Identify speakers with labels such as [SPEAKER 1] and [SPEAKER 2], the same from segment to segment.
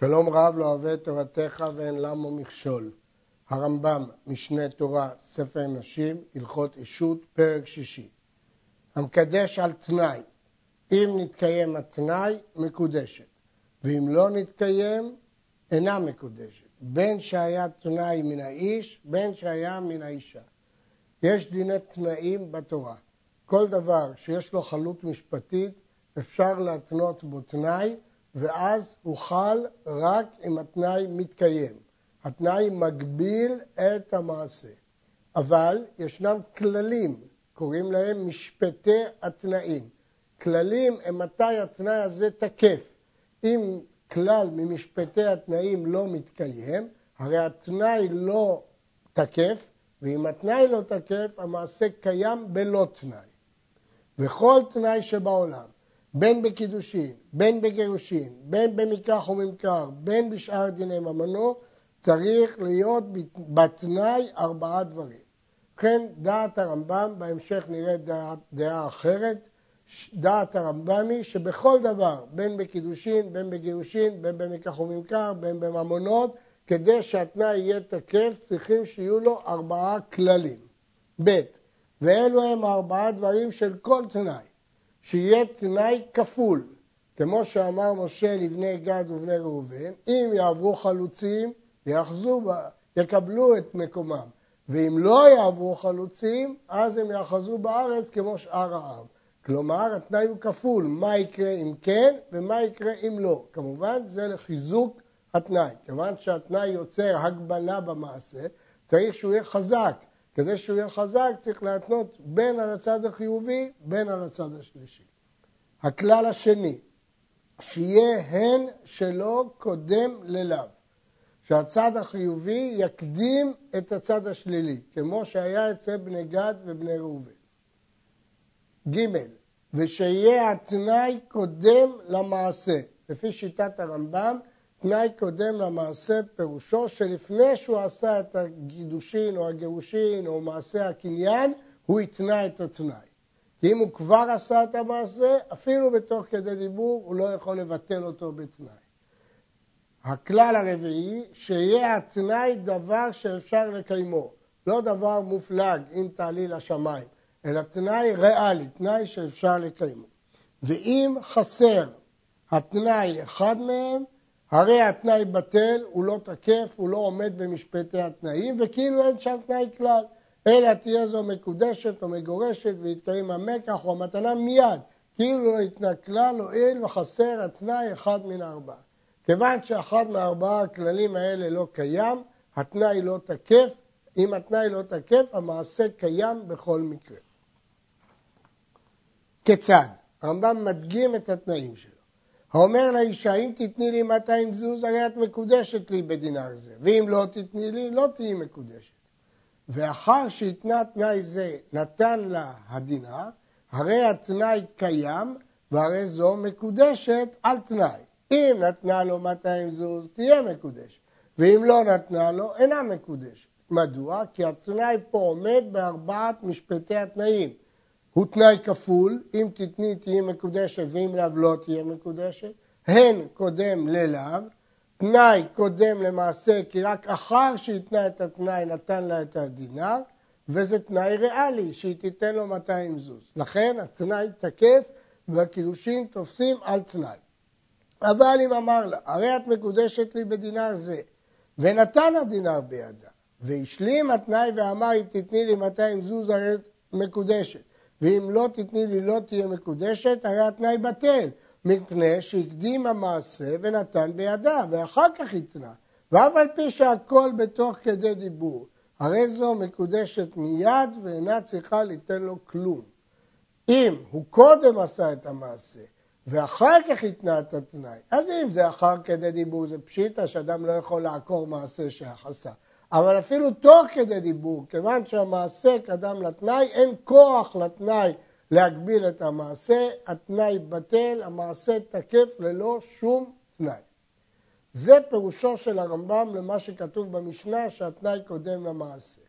[SPEAKER 1] שלום רב לא אוהב את תורתך ואין למו מכשול. הרמב"ם, משנה תורה, ספר נשים, הלכות אישות, פרק שישי. המקדש על תנאי, אם נתקיים התנאי, מקודשת, ואם לא נתקיים, אינה מקודשת, בין שהיה תנאי מן האיש, בין שהיה מן האישה. יש דיני תנאים בתורה. כל דבר שיש לו חלות משפטית, אפשר להתנות בו תנאי, ואז הוא חל רק אם התנאי מתקיים. התנאי מגביל את המעשה. אבל ישנם כללים, קוראים להם משפטי התנאים. כללים הם מתי התנאי הזה תקף. אם כלל ממשפטי התנאים לא מתקיים, הרי התנאי לא תקף, ואם התנאי לא תקף, המעשה קיים בלא תנאי. וכל תנאי שבעולם, בין בקידושין, בין בגירושין, בין במקרח וממכר, בין בשאר דיני ממונו, צריך להיות בתנאי ארבעה דברים. ובכן, דעת הרמב"ם, בהמשך נראה דעה, דעה אחרת, דעת הרמב"ם היא שבכל דבר, בין בקידושין, בין בגירושין, בין במקרח וממכר, בין בממונות, כדי שהתנאי יהיה תקף, צריכים שיהיו לו ארבעה כללים. ב', ואלו הם ארבעה דברים של כל תנאי. שיהיה תנאי כפול, כמו שאמר משה לבני גד ובני ראובן, אם יעברו חלוצים, יאחזו יקבלו את מקומם, ואם לא יעברו חלוצים, אז הם יאחזו בארץ כמו שאר העם. כלומר, התנאי הוא כפול, מה יקרה אם כן ומה יקרה אם לא. כמובן, זה לחיזוק התנאי. כיוון שהתנאי יוצר הגבלה במעשה, צריך שהוא יהיה חזק. כדי שהוא יהיה חזק צריך להתנות בין על הצד החיובי, בין על הצד השלישי. הכלל השני, שיהיה הן שלא קודם ללאו. שהצד החיובי יקדים את הצד השלילי, כמו שהיה אצל בני גד ובני ראובן. ג' ושיהיה התנאי קודם למעשה. לפי שיטת הרמב"ם, תנאי קודם למעשה פירושו שלפני שהוא עשה את הגידושין או הגירושין או מעשה הקניין, הוא התנה את התנאי. כי אם הוא כבר עשה את המעשה, אפילו בתוך כדי דיבור, הוא לא יכול לבטל אותו בתנאי. הכלל הרביעי, שיהיה התנאי דבר שאפשר לקיימו, לא דבר מופלג אם תעלי לשמיים, אלא תנאי ריאלי, תנאי שאפשר לקיימו. ואם חסר התנאי אחד מהם, הרי התנאי בטל, הוא לא תקף, הוא לא עומד במשפטי התנאים, וכאילו אין שם תנאי כלל. אלא תהיה זו מקודשת או מגורשת ויתקיים המקח או המתנה מיד, כאילו לא התנה כלל, הואיל וחסר התנאי אחד מן הארבעה. כיוון שאחד מהארבעה הכללים האלה לא קיים, התנאי לא תקף, אם התנאי לא תקף, המעשה קיים בכל מקרה. כיצד? הרמב"ם מדגים את התנאים שלו. האומר לאישה, אם תתני לי 200 זוז, הרי את מקודשת לי בדינר זה, ואם לא תתני לי, לא תהיי מקודשת. ואחר שהתנה תנאי זה, נתן לה הדינר, הרי התנאי קיים, והרי זו מקודשת על תנאי. אם נתנה לו 200 זוז, תהיה מקודשת, ואם לא נתנה לו, אינה מקודשת. מדוע? כי התנאי פה עומד בארבעת משפטי התנאים. הוא תנאי כפול, אם תתני תהיי מקודשת ואם לאו לא תהיה מקודשת, הן קודם ללאו, תנאי קודם למעשה כי רק אחר שהתנה את התנאי נתן לה את הדינר, וזה תנאי ריאלי שהיא תיתן לו 200 זוז. לכן התנאי תקף והקידושין תופסים על תנאי. אבל אם אמר לה, הרי את מקודשת לי בדינר זה, ונתן הדינר בידה, והשלים התנאי ואמר אם תתני לי 200 זוז הרי מקודשת. ואם לא תתני לי לא תהיה מקודשת, הרי התנאי בטל, מפני שהקדים המעשה ונתן בידה, ואחר כך התנה. ואף על פי שהכל בתוך כדי דיבור, הרי זו מקודשת מיד ואינה צריכה ליתן לו כלום. אם הוא קודם עשה את המעשה ואחר כך התנה את התנאי, אז אם זה אחר כדי דיבור זה פשיטה שאדם לא יכול לעקור מעשה שעשה. אבל אפילו תוך כדי דיבור, כיוון שהמעשה קדם לתנאי, אין כוח לתנאי להגביל את המעשה, התנאי בטל, המעשה תקף ללא שום תנאי. זה פירושו של הרמב"ם למה שכתוב במשנה שהתנאי קודם למעשה.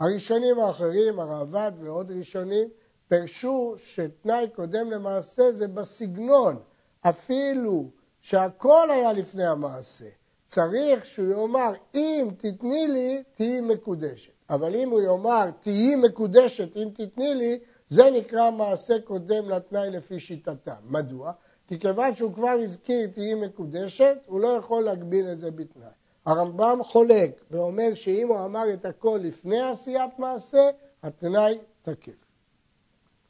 [SPEAKER 1] הראשונים האחרים, הראב"ד ועוד ראשונים, פירשו שתנאי קודם למעשה זה בסגנון, אפילו שהכל היה לפני המעשה. צריך שהוא יאמר, אם תתני לי, תהיי מקודשת. אבל אם הוא יאמר, תהיי מקודשת אם תתני לי, זה נקרא מעשה קודם לתנאי לפי שיטתם. מדוע? כי כיוון שהוא כבר הזכיר תהיי מקודשת, הוא לא יכול להגביל את זה בתנאי. הרמב"ם חולק ואומר שאם הוא אמר את הכל לפני עשיית מעשה, התנאי תקף.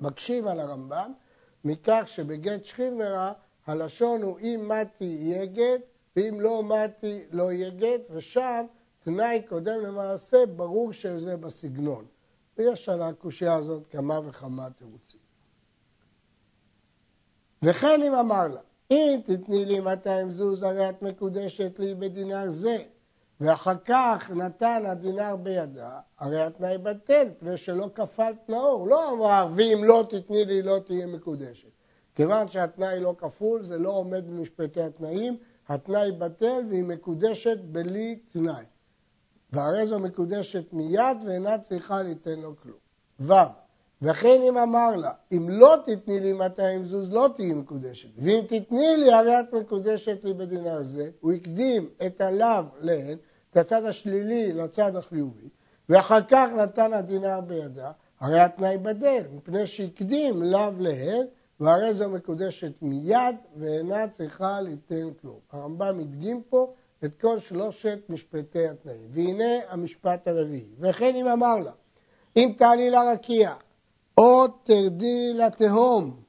[SPEAKER 1] מקשיב על הרמב"ם מכך שבגט שכיבמרה הלשון הוא אם מתי יהיה גט ואם לא מתי לא יהיה גט ושם תנאי קודם למעשה ברור שזה בסגנון. ויש על הקושייה הזאת כמה וכמה תירוצים. וכן אם אמר לה, אם תתני לי 200 זוז הרי את מקודשת לי בדינר זה, ואחר כך נתן הדינר בידה, הרי התנאי בטל, פני שלא כפל תנאו, הוא לא אמר, ואם לא תתני לי לא תהיה מקודשת. כיוון שהתנאי לא כפול, זה לא עומד במשפטי התנאים, התנאי בטל והיא מקודשת בלי תנאי. והרי זו מקודשת מיד ואינה צריכה ליתן לו כלום. ו. וכן אם אמר לה, אם לא תתני לי 200 זוז, לא תהיי מקודשת. ואם תתני לי, הרי את מקודשת לי בדינה הזה. הוא הקדים את הלאו להן, את הצד השלילי לצד החיובי, ואחר כך נתן הדינר בידה, הרי התנאי בדל, מפני שהקדים לאו להן, והרי זו מקודשת מיד ואינה צריכה ליתן כלום. הרמב"ם הדגים פה את כל שלושת משפטי התנאים. והנה המשפט הרביעי. וכן אם אמר לה, אם תעלי לרקיע או תרדי לתהום,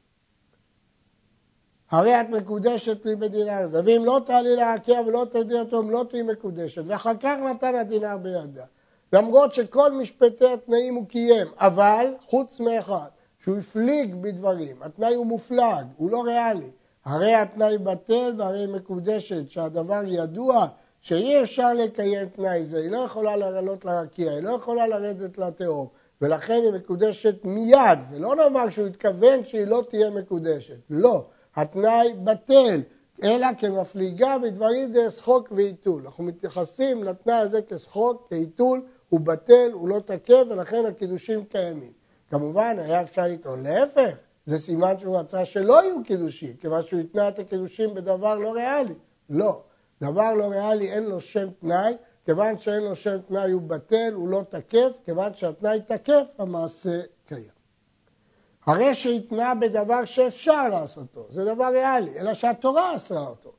[SPEAKER 1] הרי את מקודשת לי בדינר הזה, ואם לא תעלי לרקיע ולא תרדי לתהום, לא תהיי מקודשת, ואחר כך נתן הדינר בידה. למרות שכל משפטי התנאים הוא קיים, אבל חוץ מאחד, שהוא הפליג בדברים, התנאי הוא מופלג, הוא לא ריאלי. הרי התנאי בטל והרי מקודשת, שהדבר ידוע שאי אפשר לקיים תנאי זה, היא לא יכולה לעלות לרקיע, היא לא יכולה לרדת לתהום, ולכן היא מקודשת מיד, ולא נאמר שהוא התכוון שהיא לא תהיה מקודשת, לא, התנאי בטל, אלא כמפליגה בדברים דרך שחוק ועיתול. אנחנו מתייחסים לתנאי הזה כשחוק, כעיתול, הוא בטל, הוא לא תקף, ולכן הקידושים קיימים. כמובן, היה אפשר לטעון להפך, זה סימן שהוא רצה שלא יהיו קידושים, כיוון שהוא התנה את הקידושים בדבר לא ריאלי. לא, דבר לא ריאלי אין לו שם תנאי, כיוון שאין לו שם תנאי הוא בטל, הוא לא תקף, כיוון שהתנאי תקף, המעשה קיים. הרי שהתנה בדבר שאפשר לעשותו, זה דבר ריאלי, אלא שהתורה אסרה אותו.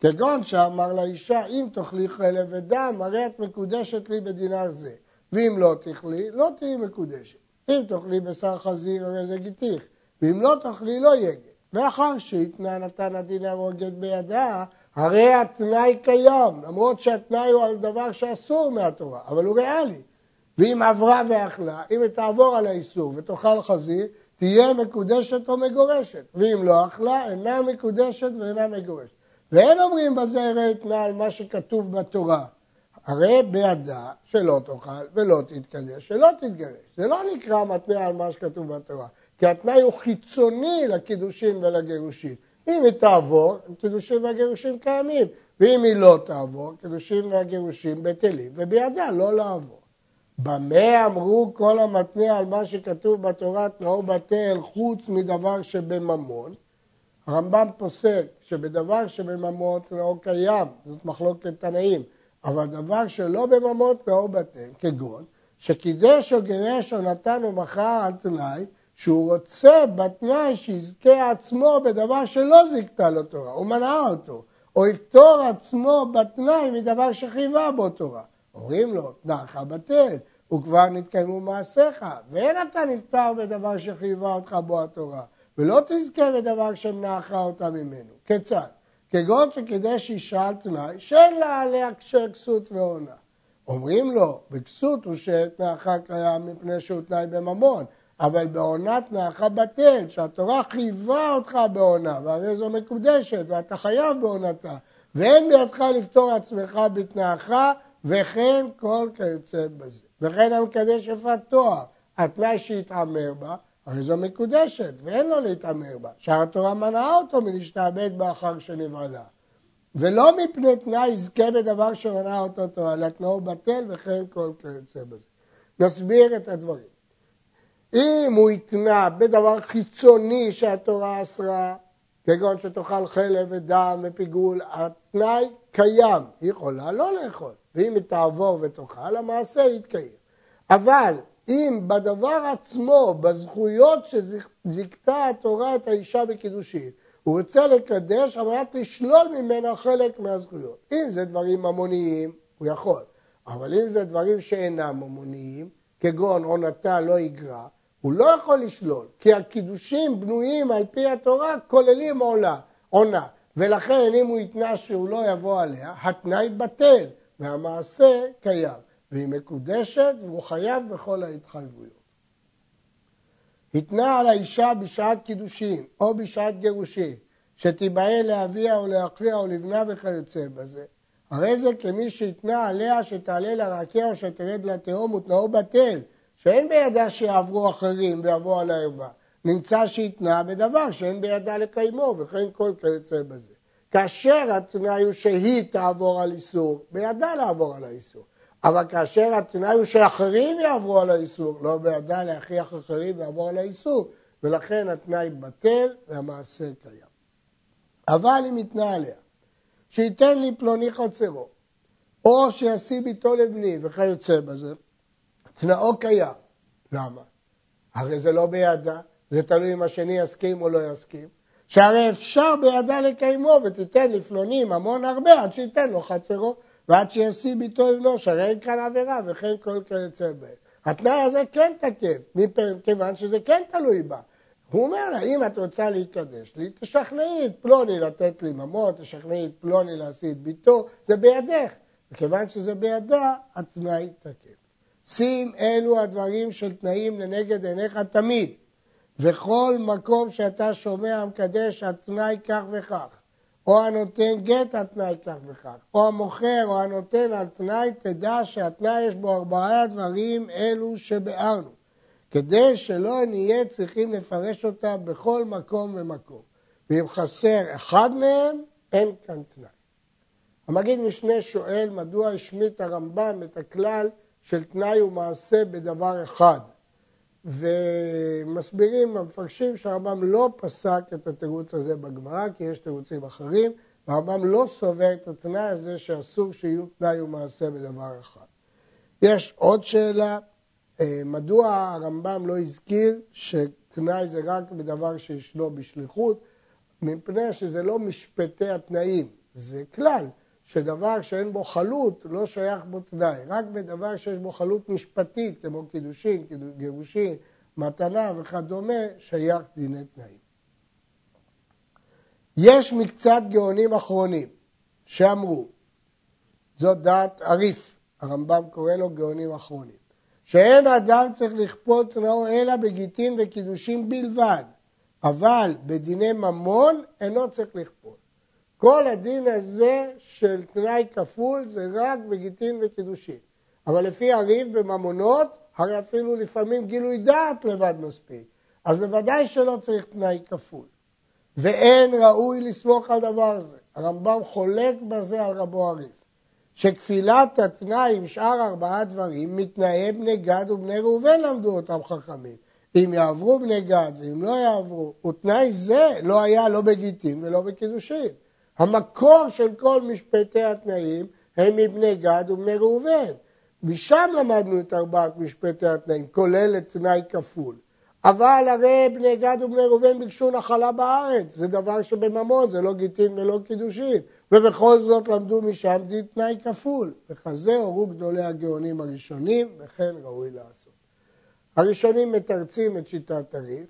[SPEAKER 1] כגון שאמר לאישה, אם תאכלי חלב ודם, הרי את מקודשת לי בדינר זה. ואם לא תאכלי, לא תהיי מקודשת. אם תאכלי בשר חזיר, הרי זה גיתיך. ואם לא תאכלי לא יהיה גט. ואחר שהתנה נתן הדין הרוג גט בידה, הרי התנאי קיים, למרות שהתנאי הוא על דבר שאסור מהתורה, אבל הוא ריאלי. ואם עברה ואכלה, אם היא תעבור על האיסור ותאכל חזיר, תהיה מקודשת או מגורשת. ואם לא אכלה, אינה מקודשת ואינה מגורשת. ואין אומרים בזה הרי התנה על מה שכתוב בתורה. הרי בידה שלא תאכל ולא תתקדש, שלא תתגרש. זה לא נקרא מתנה על מה שכתוב בתורה. כי התנאי הוא חיצוני לקידושין ולגירושין. אם היא תעבור, קידושין והגירושין קיימים, ואם היא לא תעבור, קידושין והגירושין בטלים, ובידה לא לעבור. במה אמרו כל המתנה על מה שכתוב בתורה תנאו בטל חוץ מדבר שבממון? הרמב"ם פוסק שבדבר שבממון תנאו קיים, זאת מחלוקת תנאים, אבל דבר שלא בממון תנאו בטל, כגון שקידש או גירש או נתן או מכר על תנאי, שהוא רוצה בתנאי שיזכה עצמו בדבר שלא זיכתה לו תורה, הוא מנעה אותו, או יפתור עצמו בתנאי מדבר שחייבה בו תורה. אומרים לו, תנאך בטל, וכבר נתקיימו מעשיך, ואין אתה נפטר בדבר שחייבה אותך בו התורה, ולא תזכה בדבר שמנעך אותה ממנו. כיצד? כגון שקידש אישה על תנאי שאין לה עליה קשר כסות ועונה. אומרים לו, בכסות הוא שתנאך קיים מפני שהוא תנאי בממון, אבל בעונת נעך בטל, שהתורה חייבה אותך בעונה, והרי זו מקודשת, ואתה חייב בעונתה, ואין בידך לפתור עצמך בתנאך, וכן כל כיוצא בזה. וכן המקדש יפת תואר, התנאי שהתעמר בה, הרי זו מקודשת, ואין לו להתעמר בה. שאר התורה מנעה אותו מלהשתעבד בה אחר שנבעלה. ולא מפני תנאי יזכה בדבר שמנעה אותו תורה, אלא תנאו בטל וכן כל כיוצא בזה. נסביר את הדברים. אם הוא התנה בדבר חיצוני שהתורה אסרה, כגון שתאכל חלב ודם ופיגול, התנאי קיים, היא יכולה לא לאכול, ואם היא תעבור ותאכל, המעשה יתקיים. אבל אם בדבר עצמו, בזכויות שזיכתה התורה את האישה בקידושין, הוא רוצה לקדש על מנת לשלול ממנה חלק מהזכויות. אם זה דברים ממוניים, הוא יכול. אבל אם זה דברים שאינם ממוניים, כגון עונתה לא יגרע, הוא לא יכול לשלול, כי הקידושים בנויים על פי התורה כוללים עולה, עונה. ולכן אם הוא יתנה שהוא לא יבוא עליה, התנאי בטל והמעשה קיים. והיא מקודשת והוא חייב בכל ההתחייבויות. התנה על האישה בשעת קידושין או בשעת גירושין, שתיבהל לאביה או לאחיה או לבנה וכיוצא בזה, הרי זה כמי שהתנה עליה שתעלה לרקיע או שתרד לתהום ותנאו בטל, שאין בידה שיעברו אחרים ויבואו על הערווה. נמצא שהתנה בדבר שאין בידה לקיימו, וכן כל כיוצא בזה. כאשר התנאי הוא שהיא תעבור על איסור, בידה לעבור על האיסור. אבל כאשר התנאי הוא שאחרים יעברו על האיסור, לא בידה להכריח אחרים לעבור על האיסור, ולכן התנאי בטל והמעשה קיים. אבל אם יתנה עליה, שייתן לי פלוני חצרו, או שישיא ביתו לבני וכיוצא בזה, תנאו קיים. למה? הרי זה לא בידה, זה תלוי אם השני יסכים או לא יסכים. שהרי אפשר בידה לקיימו ותיתן לפלוני ממון הרבה עד שייתן לו חצרו. ועד שישיא ביתו לבנו, שהרי אין כאן עבירה וכן כל כיוצא בהם. התנאי הזה כן תקף, מכיוון שזה כן תלוי בה. הוא אומר לה, אם את רוצה להתקדש לי, תשכנעי את פלוני לתת לי ממון, תשכנעי את פלוני להשיא את ביתו, זה בידך. מכיוון שזה בידה, התנאי תקף. שים אלו הדברים של תנאים לנגד עיניך תמיד. וכל מקום שאתה שומע המקדש התנאי כך וכך. או הנותן גט על תנאי כך וכך, או המוכר או הנותן על תנאי, תדע שהתנאי יש בו ארבעה דברים אלו שביארנו, כדי שלא נהיה צריכים לפרש אותה בכל מקום ומקום. ואם חסר אחד מהם, אין כאן תנאי. המגיד משנה שואל מדוע השמיט הרמב"ם את הכלל של תנאי ומעשה בדבר אחד. ומסבירים המפרשים שהרמב"ם לא פסק את התירוץ הזה בגמרא, כי יש תירוצים אחרים, והרמב"ם לא סובר את התנאי הזה שאסור שיהיו תנאי ומעשה בדבר אחד. יש עוד שאלה, אה, מדוע הרמב"ם לא הזכיר שתנאי זה רק בדבר שישנו בשליחות? מפני שזה לא משפטי התנאים, זה כלל. שדבר שאין בו חלות לא שייך בו תנאי, רק בדבר שיש בו חלות משפטית, כמו קידושין, גירושין, מתנה וכדומה, שייך דיני תנאים. יש מקצת גאונים אחרונים שאמרו, זאת דעת עריף, הרמב"ם קורא לו גאונים אחרונים, שאין אדם צריך לכפות תנאו אלא בגיטין וקידושין בלבד, אבל בדיני ממון אינו צריך לכפות. כל הדין הזה של תנאי כפול זה רק בגיטין וקידושין. אבל לפי הריב בממונות, הרי אפילו לפעמים גילוי דעת לבד מספיק. אז בוודאי שלא צריך תנאי כפול. ואין ראוי לסמוך על דבר זה. הרמב"ם חולק בזה על רבו הריב. שכפילת התנאי עם שאר ארבעה דברים, מתנאי בני גד ובני ראובן למדו אותם חכמים. אם יעברו בני גד ואם לא יעברו, ותנאי זה לא היה לא בגיטין ולא בקידושין. המקור של כל משפטי התנאים הם מבני גד ובני ראובן. משם למדנו את ארבעת משפטי התנאים, כולל את תנאי כפול. אבל הרי בני גד ובני ראובן ביקשו נחלה בארץ, זה דבר שבממון, זה לא גיטין ולא קידושין. ובכל זאת למדו משם דין תנאי כפול. וכזה הורו גדולי הגאונים הראשונים, וכן ראוי לעשות. הראשונים מתרצים את שיטת הריף,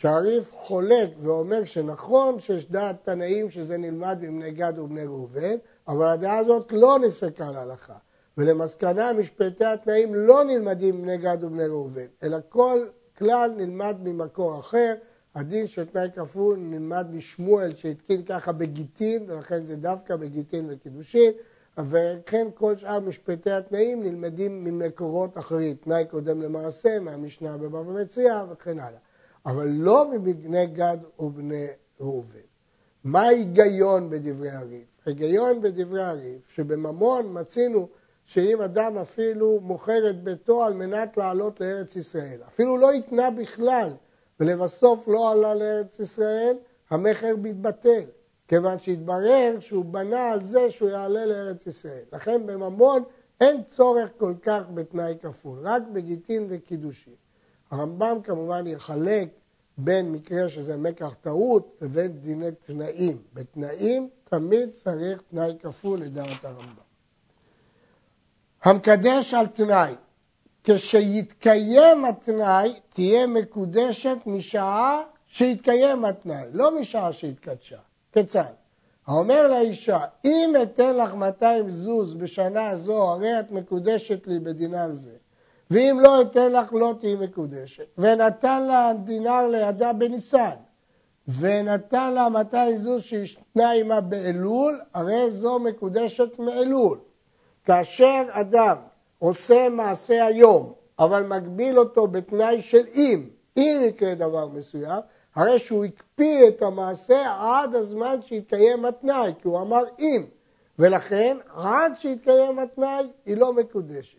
[SPEAKER 1] שהריף חולק ואומר שנכון שיש דעת תנאים שזה נלמד מבני גד ובני ראובן, אבל הדעה הזאת לא נפסקה להלכה. ולמסקנה משפטי התנאים לא נלמדים מבני גד ובני ראובן, אלא כל כלל נלמד ממקור אחר. הדין של תנאי כפול נלמד משמואל שהתקין ככה בגיטין, ולכן זה דווקא בגיטין וקידושין, וכן כל שאר משפטי התנאים נלמדים ממקורות אחרים, תנאי קודם למעשה, מהמשנה בבבא מציע וכן הלאה. אבל לא מבני גד ובני ראובן. מה ההיגיון בדברי הריף? ההיגיון בדברי הריף, שבממון מצינו שאם אדם אפילו מוכר את ביתו על מנת לעלות לארץ ישראל, אפילו לא התנה בכלל, ולבסוף לא עלה לארץ ישראל, המכר מתבטל, כיוון שהתברר שהוא בנה על זה שהוא יעלה לארץ ישראל. לכן בממון אין צורך כל כך בתנאי כפול, רק בגיטין וקידושין. הרמב"ם כמובן יחלק בין מקרה שזה מקח טעות לבין דיני תנאים. בתנאים תמיד צריך תנאי כפול לדעת הרמב"ם. המקדש על תנאי, כשיתקיים התנאי תהיה מקודשת משעה שיתקיים התנאי, לא משעה שהתקדשה. כיצד? האומר לאישה, אם אתן לך 200 זוז בשנה זו, הרי את מקודשת לי בדינר זה. ואם לא אתן לך לא תהיי מקודשת. ונתן לה דינר לידה בניסן, ונתן לה 200 זוז שישנה עמה באלול, הרי זו מקודשת מאלול. כאשר אדם עושה מעשה היום, אבל מגביל אותו בתנאי של אם, אם יקרה דבר מסוים, הרי שהוא הקפיא את המעשה עד הזמן שיתקיים התנאי, כי הוא אמר אם, ולכן עד שיתקיים התנאי היא לא מקודשת.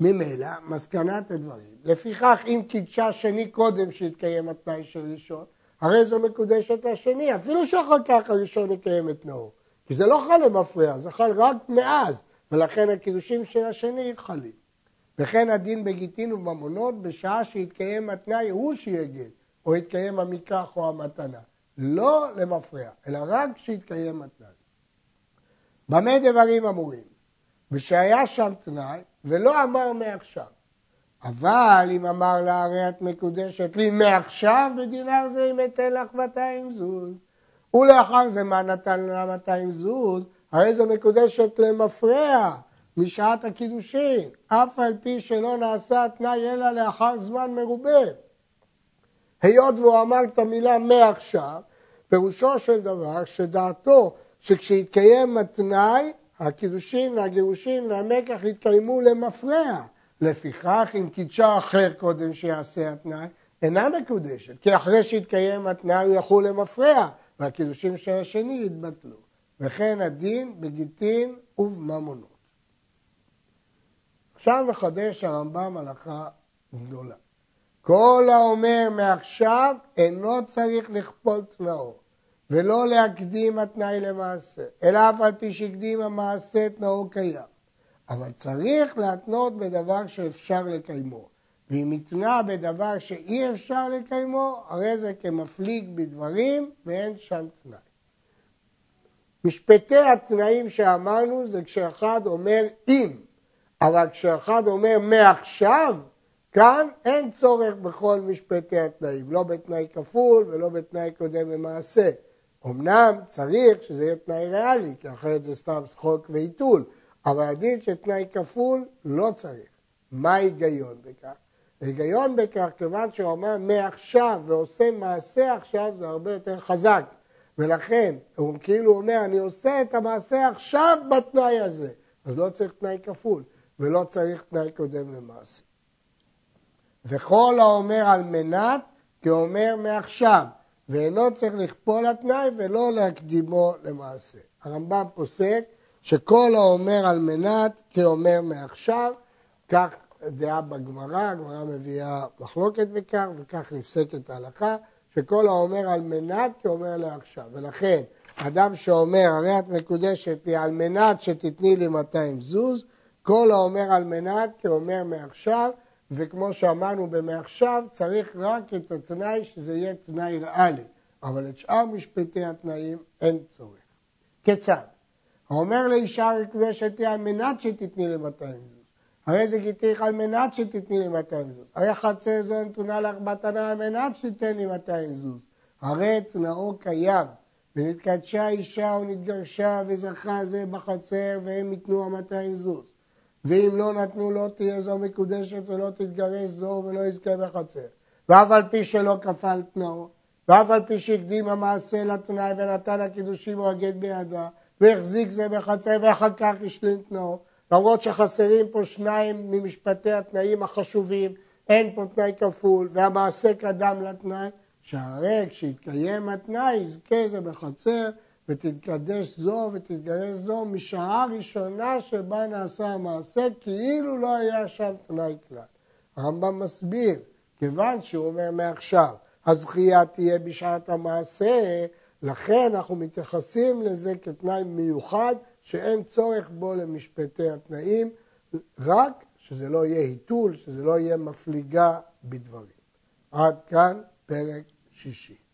[SPEAKER 1] ממילא, מסקנת הדברים, לפיכך אם קידשה שני קודם שיתקיים התנאי של ראשון, הרי זו מקודשת לשני, אפילו שאחר כך הראשון יקיים את נאור. כי זה לא חל למפריע, זה חל רק מאז, ולכן הקידושים של השני חלים. וכן הדין בגיטין ובממונות בשעה שיתקיים התנאי הוא שיהיה גט, או יתקיים המקח או המתנה. לא למפריע, אלא רק שיתקיים התנאי. במה דברים אמורים? ושהיה שם תנאי, ולא אמר מעכשיו. אבל אם אמר לה, הרי את מקודשת לי מעכשיו בדינר זה אם אתן לך 200 זוז. ולאחר זה מה נתן לה 200 זוז? הרי זו מקודשת למפרע משעת הקידושין, אף על פי שלא נעשה תנאי אלא לאחר זמן מרובה. היות והוא אמר את המילה מעכשיו, פירושו של דבר שדעתו שכשיתקיים התנאי, הקידושין והגירושין והמקח יתקיימו למפרע. לפיכך, אם קידשה אחר קודם שיעשה התנאי, אינה מקודשת, כי אחרי שיתקיים התנאי הוא יחול למפרע, והקידושים של השני יתבטלו. וכן הדין בגיטין ובממונות. עכשיו מחדש הרמב"ם הלכה גדולה. כל האומר מעכשיו אינו צריך לכפול תנאו, ולא להקדים התנאי למעשה, אלא אף על פי שהקדים המעשה תנאו קיים. אבל צריך להתנות בדבר שאפשר לקיימו. ואם התנה בדבר שאי אפשר לקיימו, הרי זה כמפליג בדברים ואין שם תנאי. משפטי התנאים שאמרנו זה כשאחד אומר אם, אבל כשאחד אומר מעכשיו, כאן אין צורך בכל משפטי התנאים, לא בתנאי כפול ולא בתנאי קודם למעשה. אמנם צריך שזה יהיה תנאי ריאלי, כי אחרת זה סתם שחוק ועיתול, אבל הדין של תנאי כפול לא צריך. מה ההיגיון בכך? ההיגיון בכך, כיוון שהוא אומר מעכשיו ועושה מעשה עכשיו, זה הרבה יותר חזק. ולכן, הוא כאילו אומר, אני עושה את המעשה עכשיו בתנאי הזה. אז לא צריך תנאי כפול, ולא צריך תנאי קודם למעשה. וכל האומר על מנת, כאומר מעכשיו, ואינו צריך לכפול התנאי ולא להקדימו למעשה. הרמב"ם פוסק שכל האומר על מנת כאומר מעכשיו, כך דעה בגמרא, הגמרא מביאה מחלוקת בכך, וכך נפסקת ההלכה, שכל האומר על מנת כאומר לעכשיו. ולכן, אדם שאומר, הרי את מקודשת לי על מנת שתתני לי 200 זוז, כל האומר על מנת כאומר מעכשיו, וכמו שאמרנו במעכשיו, צריך רק את התנאי שזה יהיה תנאי ריאלי, אבל את שאר משפטי התנאים אין צורך. כיצד? האומר לאישה מקודשת לי על מנת שתתני 200 זוז. הרי זה גיתיך על מנת שתתני 200 זוז. הרי חצר זו נתונה לך מתנה על מנת שתיתן לי 200 זוז. הרי תנאו קיים, ונתקדשה אישה ונתגרשה וזכה זה בחצר והם ייתנו ה-200 זוז. ואם לא נתנו לא תהיה זו מקודשת ולא תתגרש זו ולא יזכה בחצר. ואף על פי שלא כפל תנאו, ואף על פי שהקדים המעשה לתנאי ונתן הקידושים או הגט בידה, והחזיק זה בחצר ואחר כך השלים תנאו, למרות שחסרים פה שניים ממשפטי התנאים החשובים, אין פה תנאי כפול והמעשה קדם לתנאי, שהרי כשיתקיים התנאי יזכה זה בחצר ותתקדש זו ותתגרש זו משעה ראשונה שבה נעשה המעשה כאילו לא היה שם תנאי כלל. הרמב"ם מסביר, כיוון שהוא אומר מעכשיו, הזכייה תהיה בשעת המעשה, לכן אנחנו מתייחסים לזה כתנאי מיוחד שאין צורך בו למשפטי התנאים, רק שזה לא יהיה היתול, שזה לא יהיה מפליגה בדברים. עד כאן פרק שישי.